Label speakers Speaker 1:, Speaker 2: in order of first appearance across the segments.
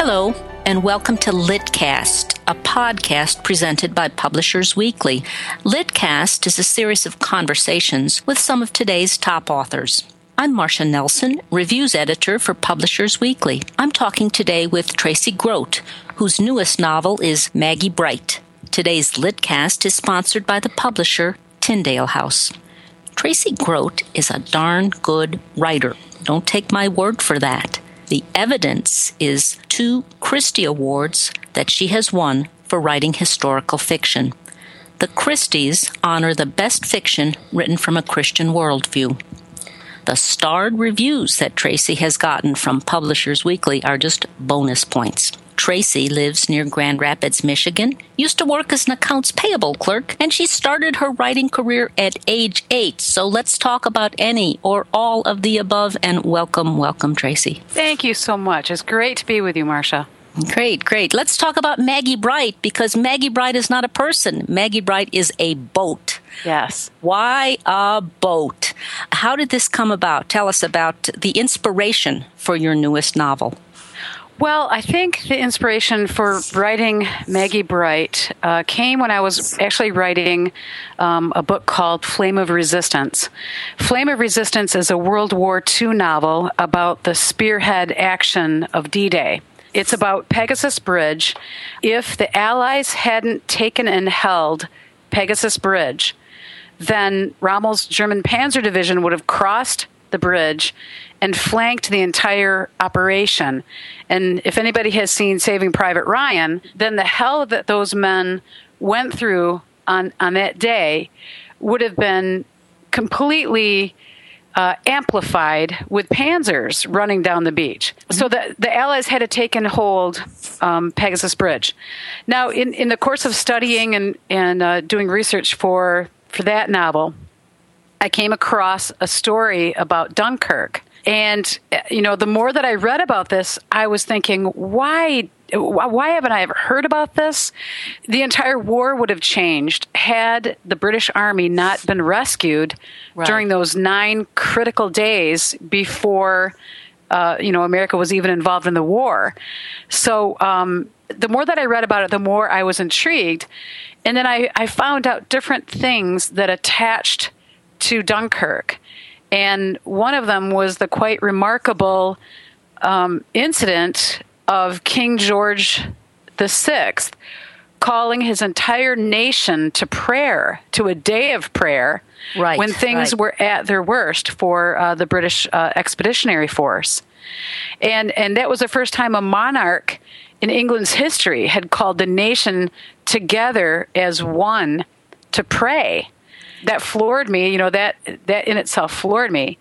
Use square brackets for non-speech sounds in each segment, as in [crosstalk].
Speaker 1: Hello, and welcome to Litcast, a podcast presented by Publishers Weekly. Litcast is a series of conversations with some of today's top authors. I'm Marcia Nelson, reviews editor for Publishers Weekly. I'm talking today with Tracy Groot, whose newest novel is Maggie Bright. Today's Litcast is sponsored by the publisher Tyndale House. Tracy Groot is a darn good writer. Don't take my word for that. The evidence is two Christie Awards that she has won for writing historical fiction. The Christies honor the best fiction written from a Christian worldview. The starred reviews that Tracy has gotten from Publishers Weekly are just bonus points. Tracy lives near Grand Rapids, Michigan, used to work as an accounts payable clerk, and she started her writing career at age eight. So let's talk about any or all of the above and welcome, welcome, Tracy.
Speaker 2: Thank you so much. It's great to be with you, Marcia.
Speaker 1: Great, great. Let's talk about Maggie Bright because Maggie Bright is not a person. Maggie Bright is a boat.
Speaker 2: Yes.
Speaker 1: Why a boat? How did this come about? Tell us about the inspiration for your newest novel.
Speaker 2: Well, I think the inspiration for writing Maggie Bright uh, came when I was actually writing um, a book called Flame of Resistance. Flame of Resistance is a World War II novel about the spearhead action of D Day. It's about Pegasus Bridge. If the Allies hadn't taken and held Pegasus Bridge, then Rommel's German Panzer Division would have crossed the bridge and flanked the entire operation. And if anybody has seen Saving Private Ryan, then the hell that those men went through on, on that day would have been completely uh, amplified with panzers running down the beach. Mm-hmm. So the, the Allies had to take and hold um, Pegasus Bridge. Now, in, in the course of studying and, and uh, doing research for, for that novel, I came across a story about Dunkirk. And, you know, the more that I read about this, I was thinking, why why haven't I ever heard about this? The entire war would have changed had the British Army not been rescued right. during those nine critical days before, uh, you know, America was even involved in the war. So um, the more that I read about it, the more I was intrigued. And then I, I found out different things that attached to Dunkirk. And one of them was the quite remarkable um, incident of King George VI calling his entire nation to prayer, to a day of prayer,
Speaker 1: right,
Speaker 2: when things
Speaker 1: right.
Speaker 2: were at their worst for uh, the British uh, Expeditionary Force. And, and that was the first time a monarch in England's history had called the nation together as one to pray that floored me. You know that that in itself floored me,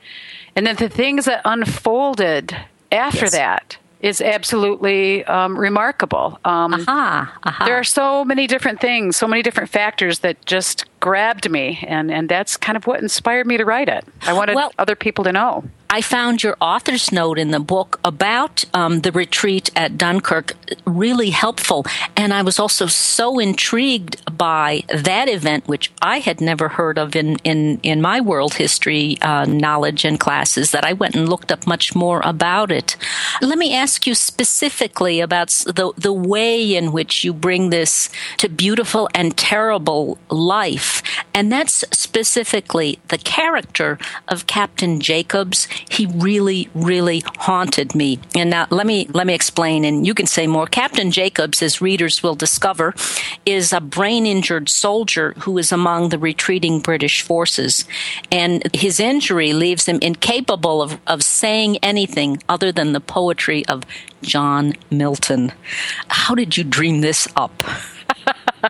Speaker 2: and then the things that unfolded after yes. that is absolutely um, remarkable. Um,
Speaker 1: uh-huh, uh-huh.
Speaker 2: There are so many different things, so many different factors that just grabbed me, and, and that's kind of what inspired me to write it. I wanted well, other people to know.
Speaker 1: I found your author's note in the book about um, the retreat at Dunkirk really helpful. And I was also so intrigued by that event, which I had never heard of in, in, in my world history uh, knowledge and classes, that I went and looked up much more about it. Let me ask you specifically about the, the way in which you bring this to beautiful and terrible life. And that's specifically the character of Captain Jacobs he really, really haunted me. And now let me let me explain, and you can say more. Captain Jacobs, as readers will discover, is a brain injured soldier who is among the retreating British forces, and his injury leaves him incapable of, of saying anything other than the poetry of John Milton. How did you dream this up? [laughs]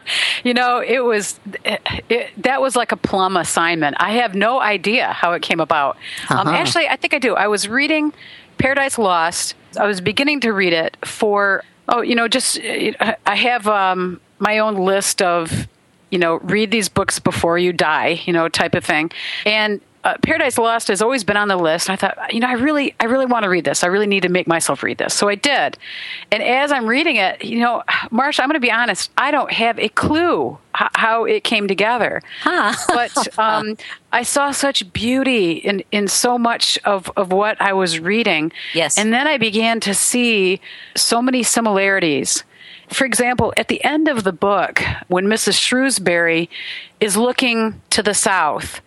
Speaker 1: [laughs]
Speaker 2: you know, it was it, it, that was like a plum assignment. I have no idea how it came about. Um, uh-huh. Um, actually, I think I do. I was reading Paradise Lost. I was beginning to read it for oh, you know, just I have um, my own list of you know read these books before you die, you know, type of thing, and uh, Paradise Lost has always been on the list. I thought, you know, I really, I really want to read this. I really need to make myself read this. So I did. And as I'm reading it, you know, Marcia, I'm going to be honest. I don't have a clue how, how it came together.
Speaker 1: Huh.
Speaker 2: but um, I saw such beauty in, in so much of, of what I was reading.
Speaker 1: Yes.
Speaker 2: And then I began to see so many similarities. For example, at the end of the book, when Mrs. Shrewsbury is looking to the south,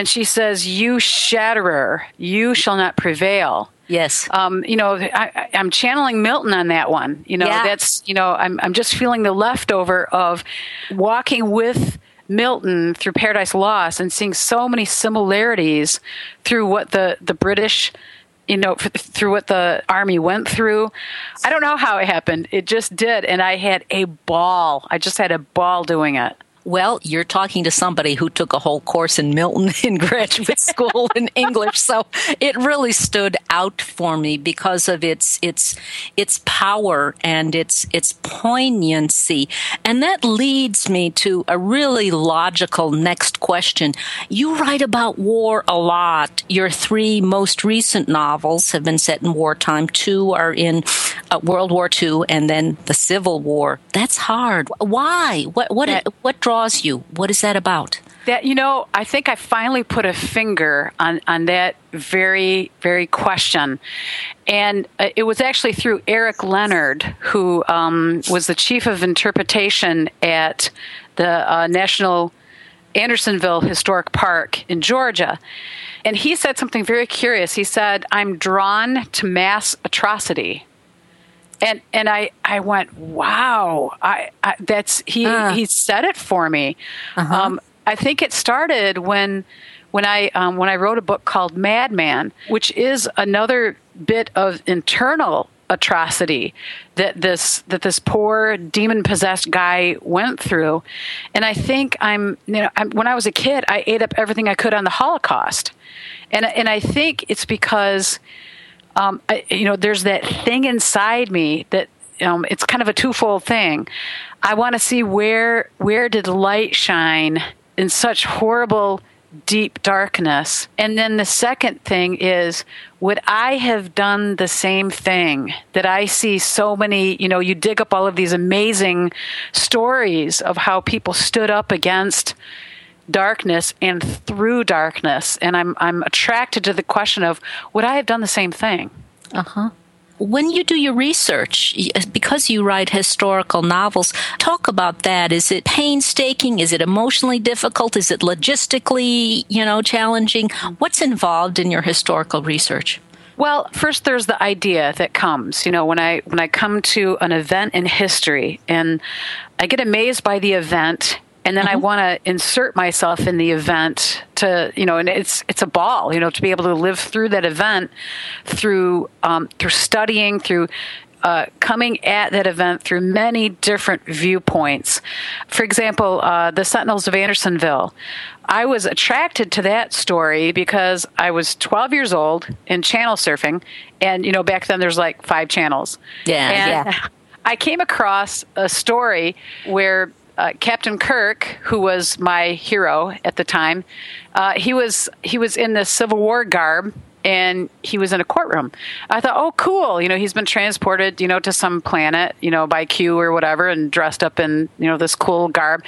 Speaker 2: and she says, You shatterer, you shall not prevail.
Speaker 1: Yes.
Speaker 2: Um, you know, I, am channeling Milton on that one. You know,
Speaker 1: yeah.
Speaker 2: that's, you know, I'm, I'm just feeling the leftover of walking with Milton through Paradise Lost and seeing so many similarities through what the, the British you know, through what the army went through. I don't know how it happened. It just did. And I had a ball. I just had a ball doing it.
Speaker 1: Well, you're talking to somebody who took a whole course in Milton [laughs] in graduate school in English, so it really stood out for me because of its its its power and its its poignancy. And that leads me to a really logical next question. You write about war a lot. Your three most recent novels have been set in wartime. Two are in uh, World War II and then the Civil War. That's hard. Why? What what what draws you? What is that about?
Speaker 2: That you know, I think I finally put a finger on on that very very question, and uh, it was actually through Eric Leonard, who um, was the chief of interpretation at the uh, National Andersonville Historic Park in Georgia. And he said something very curious. He said, I'm drawn to mass atrocity and and I I went wow I, I that's he uh. he said it for me. Uh-huh. Um, I think it started when when I um, when I wrote a book called Madman, which is another bit of internal atrocity that this that this poor demon possessed guy went through and i think i'm you know I'm, when i was a kid i ate up everything i could on the holocaust and and i think it's because um, I, you know, there's that thing inside me that um, it's kind of a twofold thing. I want to see where where did light shine in such horrible deep darkness. And then the second thing is, would I have done the same thing? That I see so many, you know, you dig up all of these amazing stories of how people stood up against darkness and through darkness. And I'm, I'm attracted to the question of would I have done the same thing?
Speaker 1: Uh huh. When you do your research, because you write historical novels, talk about that. Is it painstaking? Is it emotionally difficult? Is it logistically, you know, challenging? What's involved in your historical research?
Speaker 2: Well, first there's the idea that comes. You know, when I when I come to an event in history and I get amazed by the event and then mm-hmm. I want to insert myself in the event to you know, and it's it's a ball, you know, to be able to live through that event through um, through studying, through uh, coming at that event through many different viewpoints. For example, uh, the Sentinels of Andersonville. I was attracted to that story because I was 12 years old in channel surfing, and you know, back then there's like five channels.
Speaker 1: Yeah, and yeah.
Speaker 2: I came across a story where uh, Captain Kirk, who was my hero at the time, uh, he was he was in the Civil War garb and he was in a courtroom. I thought, oh, cool. You know, he's been transported, you know, to some planet, you know, by Q or whatever, and dressed up in, you know, this cool garb.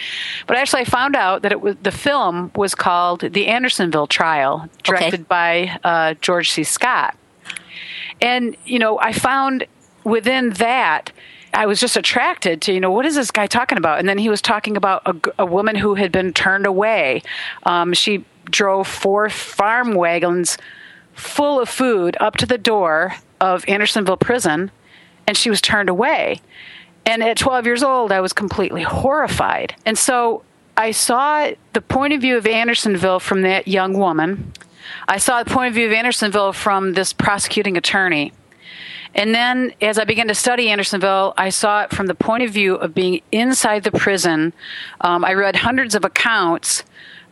Speaker 2: But actually, I found out that it was the film was called The Andersonville Trial, directed okay. by uh, George C. Scott. And you know, I found within that I was just attracted to, you know, what is this guy talking about? And then he was talking about a, a woman who had been turned away. Um, she drove four farm wagons full of food up to the door of Andersonville Prison, and she was turned away. And at 12 years old, I was completely horrified. And so I saw the point of view of Andersonville from that young woman. I saw the point of view of Andersonville from this prosecuting attorney. And then as I began to study Andersonville, I saw it from the point of view of being inside the prison. Um, I read hundreds of accounts,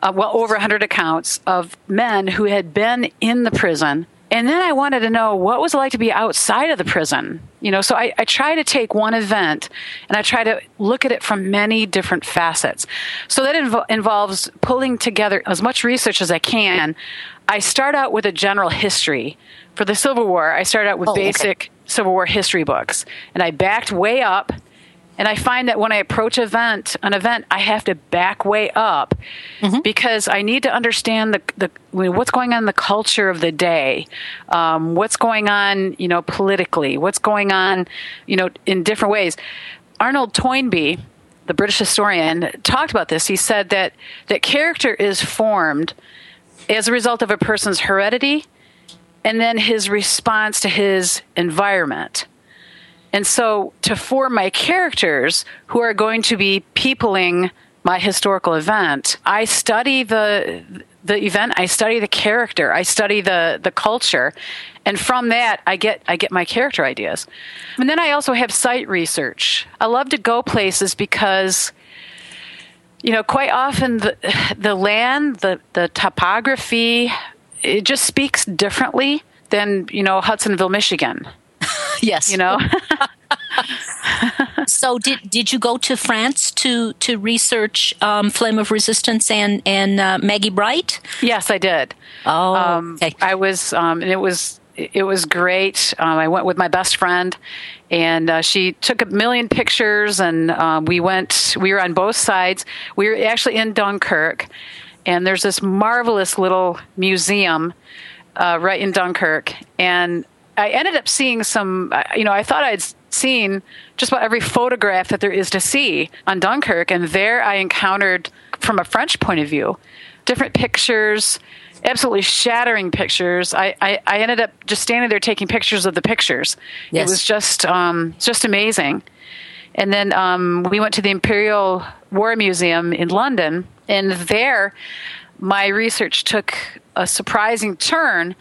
Speaker 2: uh, well, over 100 accounts of men who had been in the prison And then I wanted to know what was it like to be outside of the prison. You know, so I, I try to take one event and I try to look at it from many different facets. So that inv- involves pulling together as much research as I can. I start out with a general history. For the Civil War, I started out with
Speaker 1: Oh, okay.
Speaker 2: basic Civil War history books. And I backed way up and I find that when I approach event an event, I have to back way up because I need to understand the, the what's going on in the culture of the day, um, what's going on, you know, politically, what's going on, you know, in different ways. Arnold Toynbee, the British historian, talked about this. He said that that character is formed as a result of a person's heredity and then his response to his environment. And so, to form my characters who are going to be peopling my historical event, I study the the event, I study the character, I study the the culture, and from that, I get I get my character ideas. And then I also have site research. I love to go places because you know, quite often the the land, the the topography, it just speaks differently than you know Hudsonville, Michigan. [laughs]
Speaker 1: Yes.
Speaker 2: You know. [laughs]
Speaker 1: So did did you go to France to to research um, Flame of Resistance and and uh, Maggie Bright?
Speaker 2: Yes, I did.
Speaker 1: Oh,
Speaker 2: Um,
Speaker 1: okay.
Speaker 2: I was, um, and it was it was great. Um, I went with my best friend, and uh, she took a million pictures, and um, we went. We were on both sides. We were actually in Dunkirk, and there's this marvelous little museum uh, right in Dunkirk, and I ended up seeing some. uh, You know, I thought I'd seen just about every photograph that there is to see on Dunkirk, and there I encountered, from a French point of view, different pictures, absolutely shattering pictures. I, I, I ended up just standing there taking pictures of the pictures.
Speaker 1: Yes.
Speaker 2: It was just um, just amazing. And then um, we went to the Imperial War Museum in London, and there my research took a surprising turn.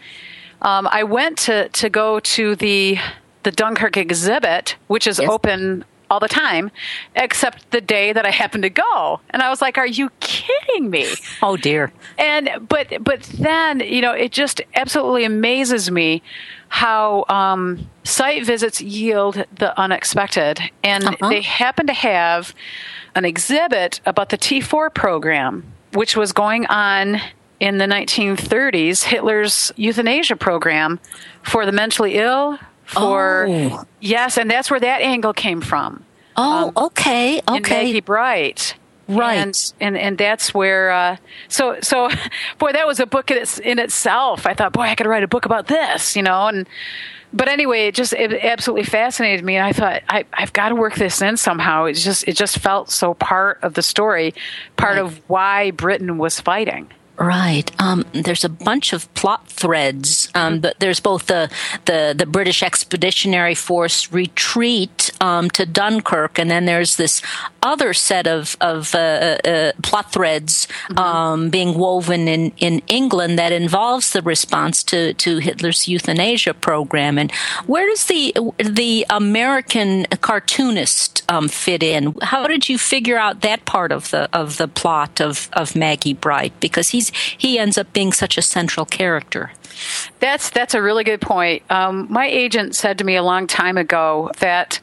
Speaker 2: Um, I went to, to go to the the Dunkirk exhibit, which is
Speaker 1: Yes.
Speaker 2: open all the time, except the day that I happened to go. And I was like, "Are you kidding me?" [laughs]
Speaker 1: Oh dear.
Speaker 2: and but but then you know it just absolutely amazes me how um, site visits yield the unexpected and
Speaker 1: Uh-huh.
Speaker 2: they happen to have an exhibit about the t4 program which was going on in the 1930s hitler's euthanasia program for the mentally ill for
Speaker 1: Oh.
Speaker 2: yes and that's where that angle came from
Speaker 1: Oh, okay,
Speaker 2: in
Speaker 1: okay.
Speaker 2: Maggie Bright.
Speaker 1: Right.
Speaker 2: And, and and that's where uh, so so [laughs] boy that was a book in, its, in itself. I thought boy I could write a book about this, you know, and but anyway it just it absolutely fascinated me and I thought I I've got to work this in somehow. It just it just felt so part of the story, part
Speaker 1: Right.
Speaker 2: of why Britain was fighting.
Speaker 1: Right. Um, there's a bunch of plot threads. Um, but there's both the, the, the British Expeditionary Force retreat um, to Dunkirk, and then there's this other set of, of uh, uh, plot threads um, being woven in, in England that involves the response to, to Hitler's euthanasia program. And where does the the American cartoonist um, fit in? How did you figure out that part of the of the plot of, of Maggie Bright? Because he's he ends up being such a central character.
Speaker 2: That's that's a really good point. Um, my agent said to me a long time ago that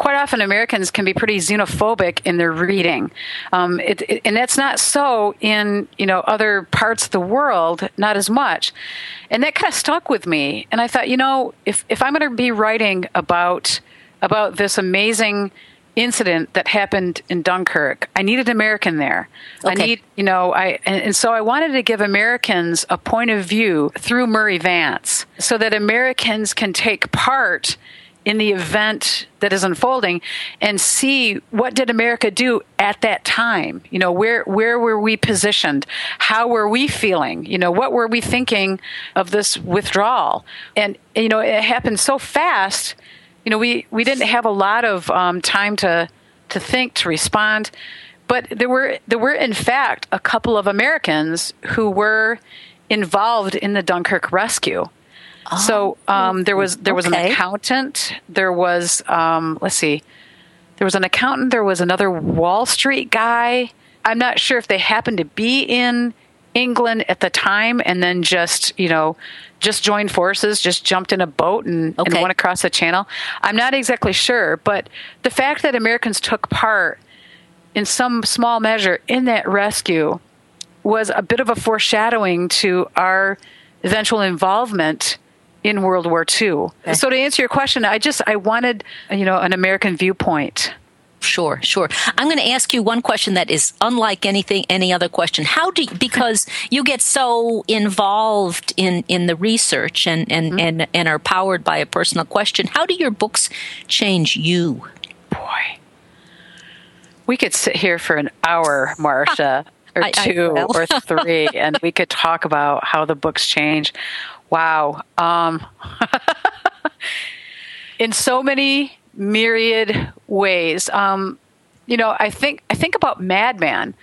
Speaker 2: quite often Americans can be pretty xenophobic in their reading, um, it, it- and that's not so in you know other parts of the world, not as much. And that kind of stuck with me. And I thought, you know, if if I'm going to be writing about about this amazing incident that happened in Dunkirk, I needed an American there.
Speaker 1: Okay.
Speaker 2: I need you know i and, and so i wanted to give americans a point of view through murray vance so that americans can take part in the event that is unfolding and see what did america do at that time? You know where where were we positioned? How were we feeling? You know what were we thinking of this withdrawal? And you know it happened so fast you know we we didn't have a lot of um, time to to think to respond. But there were there were in fact a couple of Americans who were involved in the Dunkirk rescue. So um, there was there was an accountant. There was um, let's see, there was an accountant. There was another Wall Street guy. I'm not sure if they happened to be in England at the time and then just, you know, just joined forces, just jumped in a boat and,
Speaker 1: Okay.
Speaker 2: and went across the channel. I'm not exactly sure, but the fact that Americans took part in some small measure in that rescue was a bit of a foreshadowing to our eventual involvement in World War II. So to answer your question, I just I wanted, you know, an American viewpoint.
Speaker 1: Sure, sure. I'm going to ask you one question that is unlike anything, any other question. How do you, because you get so involved in, in the research and, and, mm-hmm. and, and are powered by a personal question, how do your books change you?
Speaker 2: Boy. We could sit here for an hour, Marcia, [laughs] or
Speaker 1: I- I
Speaker 2: two
Speaker 1: will.
Speaker 2: or [laughs] three, and we could talk about how the books change. Wow. Um, [laughs] in so many myriad ways. Um, you know, I think I think about Madman.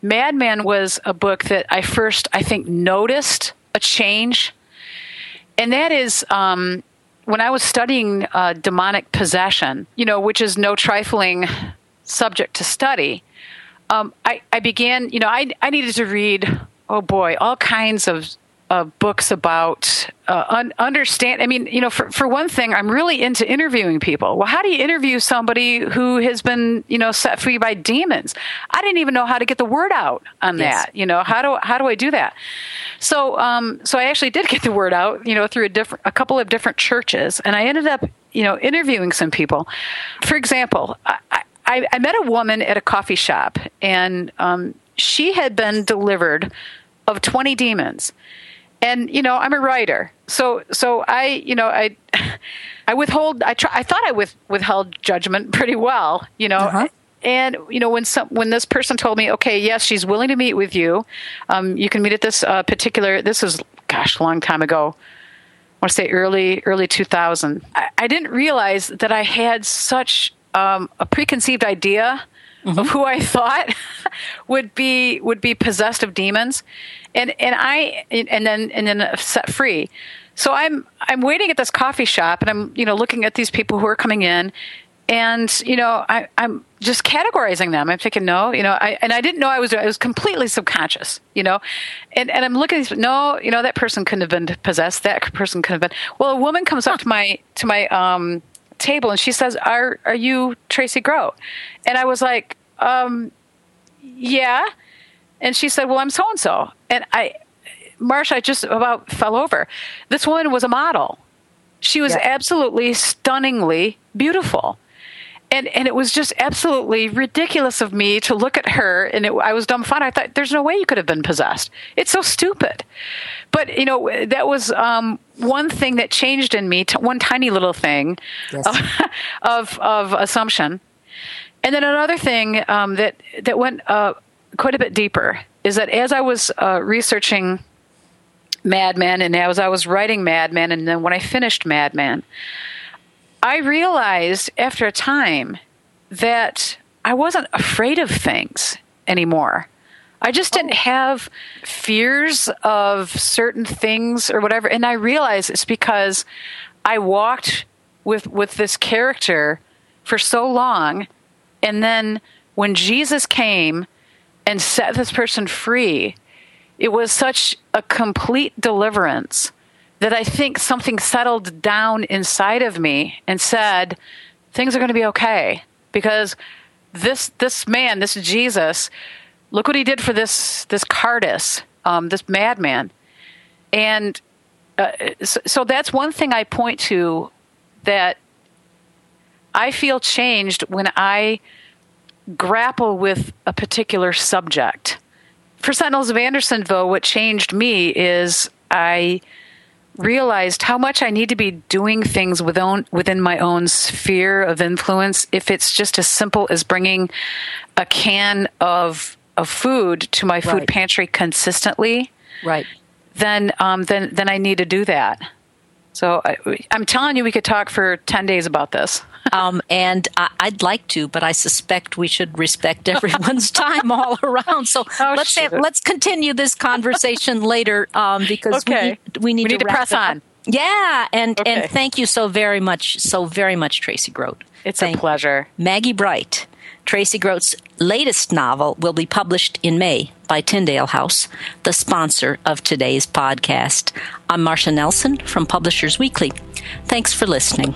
Speaker 2: Madman was a book that I first, I think, noticed a change, and that is um, when I was studying uh, demonic possession. You know, which is no trifling subject to study. Um, I, I began, you know, I, I needed to read, oh boy, all kinds of uh, books about uh, un- understand. I mean, you know, for, for one thing, I'm really into interviewing people. Well, how do you interview somebody who has been, you know, set free by demons? I didn't even know how to get the word out on
Speaker 1: Yes.
Speaker 2: that. You know, how do how do I do that? So, um, so I actually did get the word out, you know, through a different, a couple of different churches, and I ended up, you know, interviewing some people. For example, I, I, I met a woman at a coffee shop, and um, she had been delivered of 20 demons. And you know, I'm a writer, so so I, you know, I [laughs] I withhold. I try. I thought I with, withheld judgment [laughs] pretty well, you know.
Speaker 1: Uh-huh.
Speaker 2: And you know, when some when this person told me, okay, yes, she's willing to meet with you. Um, you can meet at this uh, particular. This is gosh, a long time ago. I want to say early early 2000. I, I didn't realize that I had such um, a preconceived idea of who I [laughs] thought would be would be possessed of demons, and and I and then and then set free. So I'm I'm waiting at this coffee shop, and I'm you know looking at these people who are coming in, and you know I, I'm just categorizing them. I'm thinking, no, you know, I and I didn't know I was I was completely subconscious, you know, and and I'm looking at these. No, you know, that person couldn't have been possessed. That person could have been. Well, a woman comes up to my to my um, table and she says, "Are are you Tracy Grow?" And I was like, um, "Yeah." And she said, "Well, I'm so and so." And I, Marcia, I just about fell over. This woman was a model. She was
Speaker 1: Yeah.
Speaker 2: absolutely stunningly beautiful. And, and it was just absolutely ridiculous of me to look at her and it, I was dumbfounded. I thought, there's no way you could have been possessed. It's so stupid. But, you know, that was um, one thing that changed in me, t- one tiny little thing
Speaker 1: Yes. [laughs]
Speaker 2: of, of assumption. And then another thing um, that, that went uh, quite a bit deeper is that as I was uh, researching Madman and as I was writing Madman and then when I finished Madman, I realized after a time that I wasn't afraid of things anymore. I just didn't have fears of certain things or whatever. And I realized it's because I walked with with this character for so long and then when Jesus came and set this person free, it was such a complete deliverance that I think something settled down inside of me and said, things are going to be okay because this this man, this Jesus, look what he did for this this Cardis, um, this madman, and uh, so, so that's one thing I point to that I feel changed when I grapple with a particular subject. For Sentinels of Andersonville, what changed me is I realized how much I need to be doing things within, within my own sphere of influence. If it's just as simple as bringing a can of of food to my food
Speaker 1: Right.
Speaker 2: pantry consistently,
Speaker 1: Right.
Speaker 2: then um, then then I need to do that. So I, I'm telling you, we could talk for ten days about this. [laughs]
Speaker 1: Um, and I, I'd like to, but I suspect we should respect [laughs] everyone's time all around. So [laughs]
Speaker 2: Oh,
Speaker 1: let's
Speaker 2: shoot.
Speaker 1: let's continue this conversation later um, because
Speaker 2: Okay.
Speaker 1: we need, we need
Speaker 2: We
Speaker 1: to,
Speaker 2: need to
Speaker 1: wrap
Speaker 2: press
Speaker 1: up.
Speaker 2: on.
Speaker 1: Yeah, and
Speaker 2: Okay.
Speaker 1: and thank you so very much, so very much, Tracy Groot.
Speaker 2: It's
Speaker 1: Thank
Speaker 2: a pleasure.
Speaker 1: Maggie Bright. Tracy Groot's latest novel will be published in May by Tyndale House, the sponsor of today's podcast. I'm Marcia Nelson from Publishers Weekly. Thanks for listening.